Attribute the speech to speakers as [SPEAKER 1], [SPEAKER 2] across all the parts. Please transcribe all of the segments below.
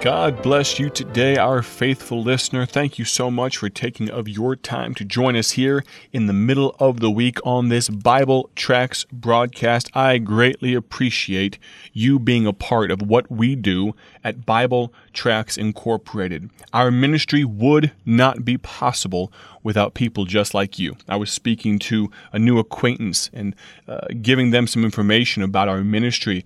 [SPEAKER 1] God bless you today, our faithful listener. Thank you so much for taking of your time to join us here in the middle of the week on this Bible Tracts broadcast. I greatly appreciate you being a part of what we do at Bible Tracts Incorporated. Our ministry would not be possible without people just like you. I was speaking to a new acquaintance and uh, giving them some information about our ministry.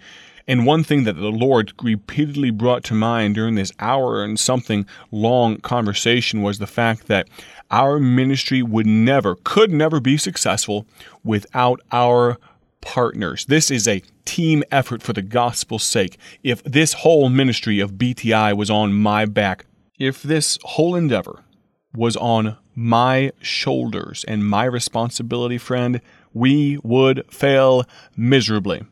[SPEAKER 1] And one thing that the Lord repeatedly brought to mind during this hour and something long conversation was the fact that our ministry would never, could never be successful without our partners. This is a team effort for the gospel's sake. If this whole ministry of BTI was on my back, if this whole endeavor was on my shoulders and my responsibility, friend, we would fail miserably.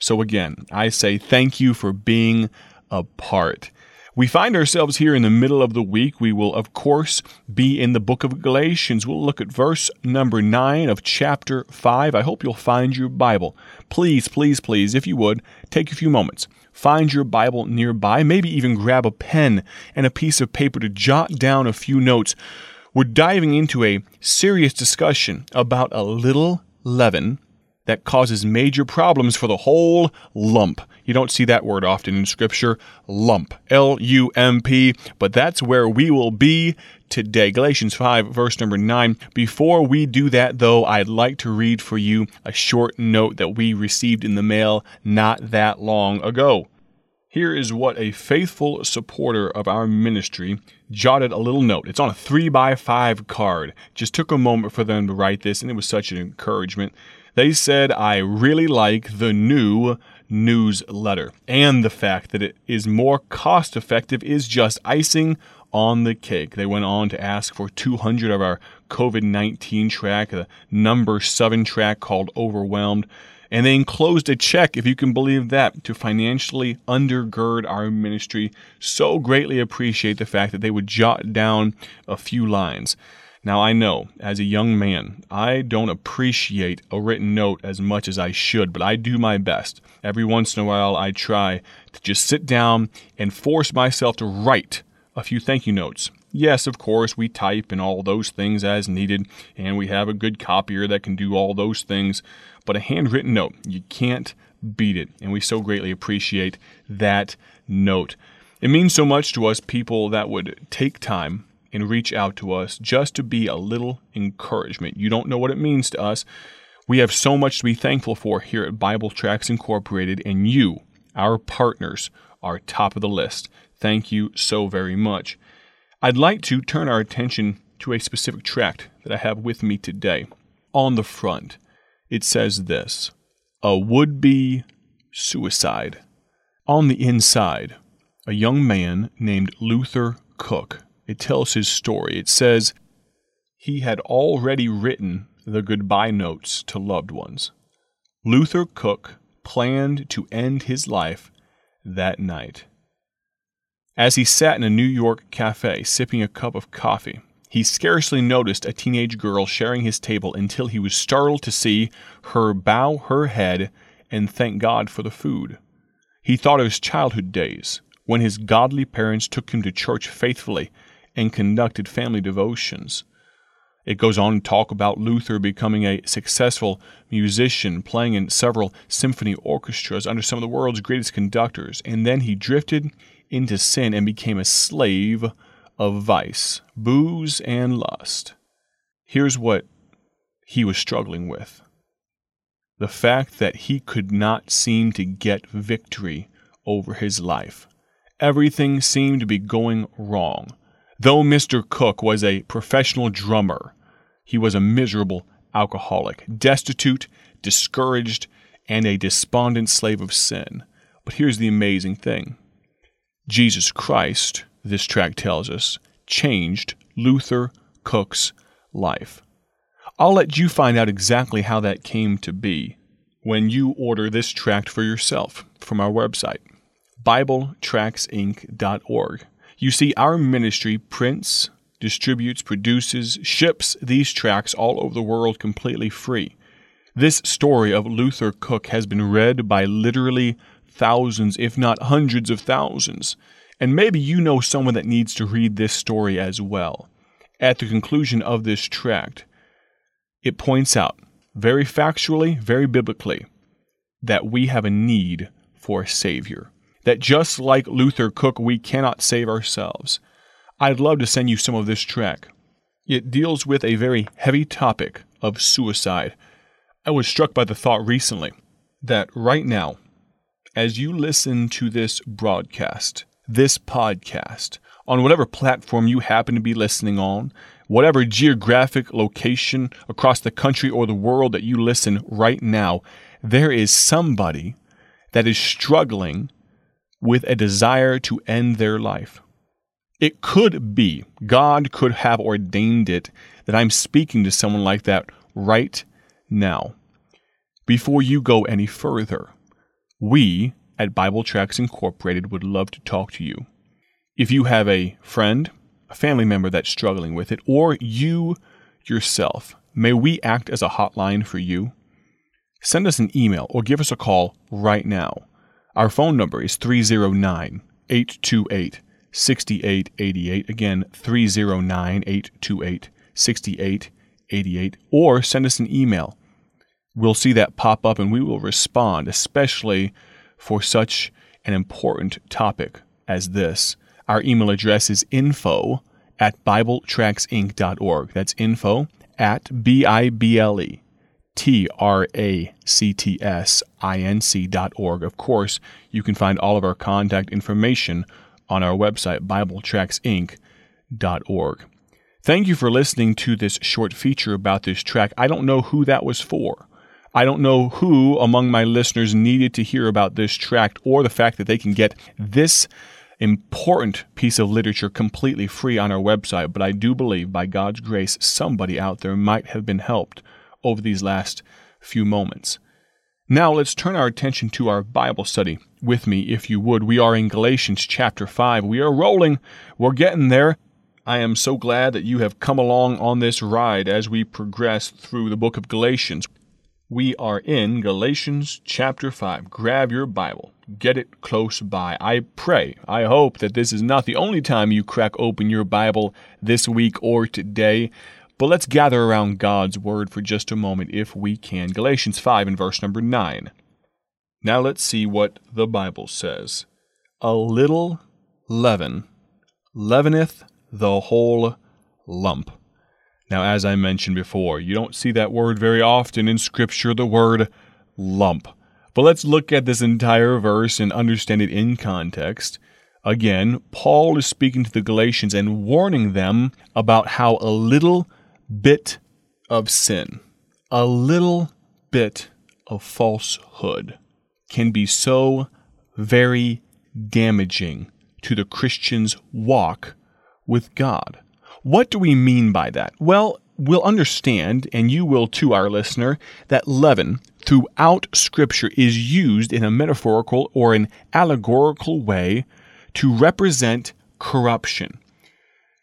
[SPEAKER 1] So again, I say thank you for being a part. We find ourselves here in the middle of the week. We will, of course, be in the book of Galatians. We'll look at verse number 9 of chapter 5. I hope you'll find your Bible. Please, please, please, if you would, take a few moments. Find your Bible nearby. Maybe even grab a pen and a piece of paper to jot down a few notes. We're diving into a serious discussion about a little leaven that causes major problems for the whole lump. You don't see that word often in Scripture, lump, L U M P, but that's where we will be today. Galatians 5, verse number 9. Before we do that, though, I'd like to read for you a short note that we received in the mail not that long ago. Here is what a faithful supporter of our ministry jotted a little note. It's on a 3 by 5 card. Just took a moment for them to write this, and it was such an encouragement. They said, I really like the new newsletter, and the fact that it is more cost effective is just icing on the cake. They went on to ask for 200 of our COVID 19 track, the number 7 track called Overwhelmed. And they enclosed a check, if you can believe that, to financially undergird our ministry. So greatly appreciate the fact that they would jot down a few lines. Now, I know, as a young man, I don't appreciate a written note as much as I should, but I do my best. Every once in a while, I try to just sit down and force myself to write a few thank you notes. Yes, of course, we type and all those things as needed, and we have a good copier that can do all those things, but a handwritten note, you can't beat it, and we so greatly appreciate that note. It means so much to us people that would take time and reach out to us just to be a little encouragement. You don't know what it means to us. We have so much to be thankful for here at Bible Tracts Incorporated, and you, our partners, are top of the list. Thank you so very much. I'd like to turn our attention to a specific tract that I have with me today. On the front, it says this A would be suicide. On the inside, a young man named Luther Cook it tells his story. It says he had already written the goodbye notes to loved ones. Luther Cook planned to end his life that night. As he sat in a New York cafe sipping a cup of coffee, he scarcely noticed a teenage girl sharing his table until he was startled to see her bow her head and thank God for the food. He thought of his childhood days when his godly parents took him to church faithfully and conducted family devotions. It goes on to talk about Luther becoming a successful musician, playing in several symphony orchestras under some of the world's greatest conductors, and then he drifted into sin and became a slave of vice, booze, and lust. Here's what he was struggling with the fact that he could not seem to get victory over his life. Everything seemed to be going wrong. Though Mr. Cook was a professional drummer, he was a miserable alcoholic, destitute, discouraged, and a despondent slave of sin. But here's the amazing thing Jesus Christ, this tract tells us, changed Luther Cook's life. I'll let you find out exactly how that came to be when you order this tract for yourself from our website, BibleTractsInc.org. You see, our ministry prints, distributes, produces, ships these tracts all over the world completely free. This story of Luther Cook has been read by literally thousands, if not hundreds of thousands. And maybe you know someone that needs to read this story as well. At the conclusion of this tract, it points out, very factually, very biblically, that we have a need for a Savior. That just like Luther Cook, we cannot save ourselves. I'd love to send you some of this track. It deals with a very heavy topic of suicide. I was struck by the thought recently that right now, as you listen to this broadcast, this podcast, on whatever platform you happen to be listening on, whatever geographic location across the country or the world that you listen right now, there is somebody that is struggling with a desire to end their life. It could be, God could have ordained it, that I'm speaking to someone like that right now. Before you go any further, we at Bible Tracts Incorporated would love to talk to you. If you have a friend, a family member that's struggling with it, or you yourself, may we act as a hotline for you. Send us an email or give us a call right now. Our phone number is 309 828 6888. Again, 309 828 6888. Or send us an email. We'll see that pop up and we will respond, especially for such an important topic as this. Our email address is info at BibleTractsInc.org. That's info at B I B L E T R A C T S I N C dot org. Of course, you can find all of our contact information on our website, BibleTractsInc.org. Thank you for listening to this short feature about this track. I don't know who that was for. I don't know who among my listeners needed to hear about this tract or the fact that they can get this important piece of literature completely free on our website, but I do believe by God's grace somebody out there might have been helped over these last few moments. Now let's turn our attention to our Bible study with me, if you would. We are in Galatians chapter 5. We are rolling, we're getting there. I am so glad that you have come along on this ride as we progress through the book of Galatians. We are in Galatians chapter 5. Grab your Bible, get it close by. I pray, I hope that this is not the only time you crack open your Bible this week or today. But let's gather around God's Word for just a moment if we can. Galatians 5 and verse number 9. Now let's see what the Bible says. A little leaven leaveneth the whole lump. Now, as I mentioned before, you don't see that word very often in Scripture, the word lump. But let's look at this entire verse and understand it in context. Again, Paul is speaking to the Galatians and warning them about how a little bit of sin, a little bit of falsehood can be so very damaging to the Christian's walk with God. What do we mean by that? Well, we'll understand, and you will too, our listener, that leaven throughout Scripture is used in a metaphorical or an allegorical way to represent corruption.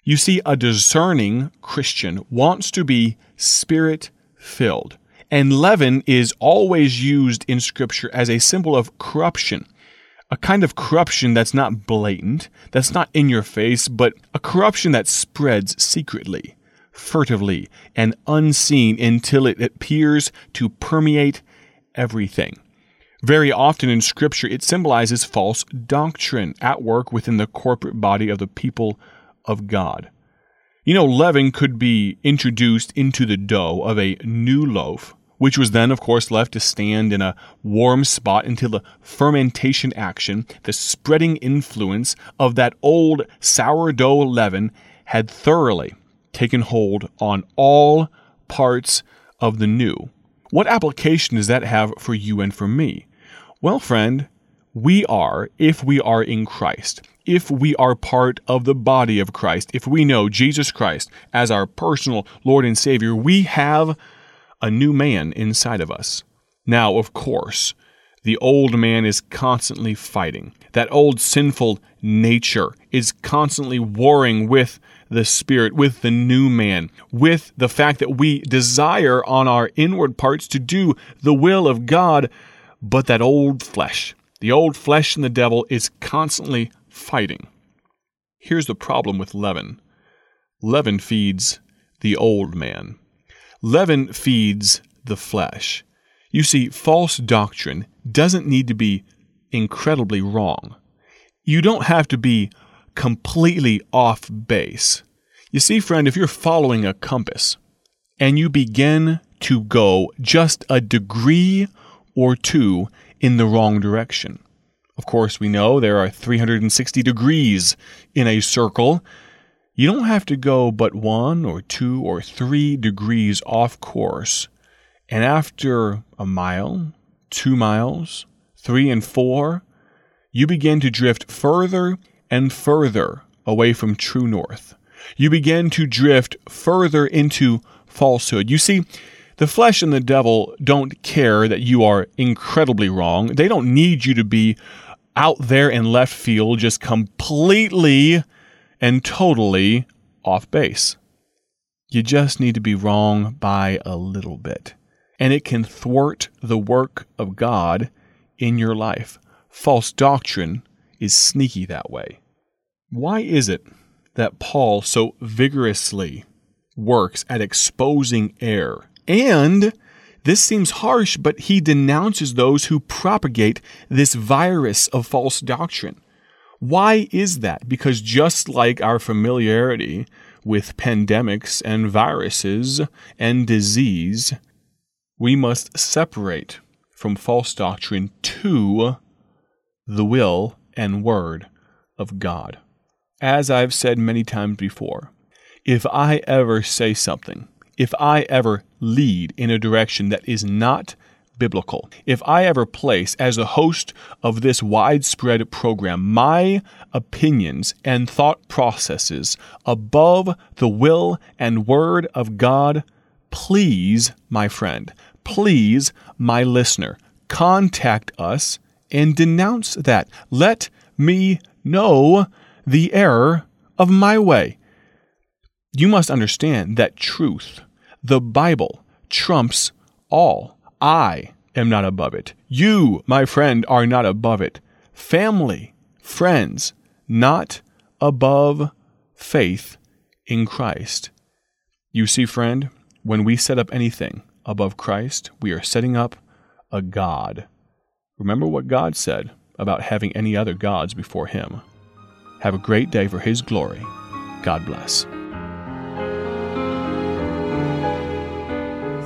[SPEAKER 1] You see, a discerning Christian wants to be spirit filled. And leaven is always used in Scripture as a symbol of corruption a kind of corruption that's not blatant, that's not in your face, but a corruption that spreads secretly, furtively, and unseen until it appears to permeate everything. Very often in Scripture, it symbolizes false doctrine at work within the corporate body of the people of God. You know, leaven could be introduced into the dough of a new loaf which was then, of course, left to stand in a warm spot until the fermentation action, the spreading influence of that old sourdough leaven had thoroughly taken hold on all parts of the new. What application does that have for you and for me? Well, friend, we are, if we are in Christ, if we are part of the body of Christ, if we know Jesus Christ as our personal Lord and Savior, we have a new man inside of us. Now, of course, the old man is constantly fighting. That old sinful nature is constantly warring with the Spirit, with the new man, with the fact that we desire on our inward parts to do the will of God, but that old flesh, the old flesh and the devil is constantly fighting. Here's the problem with leaven leaven feeds the old man, leaven feeds the flesh. You see, false doctrine doesn't need to be incredibly wrong. You don't have to be completely off base. You see, friend, if you're following a compass and you begin to go just a degree or two in the wrong direction, of course, we know there are 360 degrees in a circle. You don't have to go but one or two or three degrees off course. And after a mile, two miles, three and four, you begin to drift further and further away from true north. You begin to drift further into falsehood. You see, the flesh and the devil don't care that you are incredibly wrong. They don't need you to be out there in left field, just completely and totally off base. You just need to be wrong by a little bit. And it can thwart the work of God in your life. False doctrine is sneaky that way. Why is it that Paul so vigorously works at exposing error and this seems harsh, but he denounces those who propagate this virus of false doctrine. Why is that? Because just like our familiarity with pandemics and viruses and disease, we must separate from false doctrine to the will and word of God. As I've said many times before, if I ever say something if I ever lead in a direction that is not biblical, if I ever place as a host of this widespread program my opinions and thought processes above the will and word of God, please, my friend, please, my listener, contact us and denounce that. Let me know the error of my way. You must understand that truth the Bible trumps all. I am not above it. You, my friend, are not above it. Family, friends, not above faith in Christ. You see, friend, when we set up anything above Christ, we are setting up a God. Remember what God said about having any other gods before Him. Have a great day for His glory. God bless.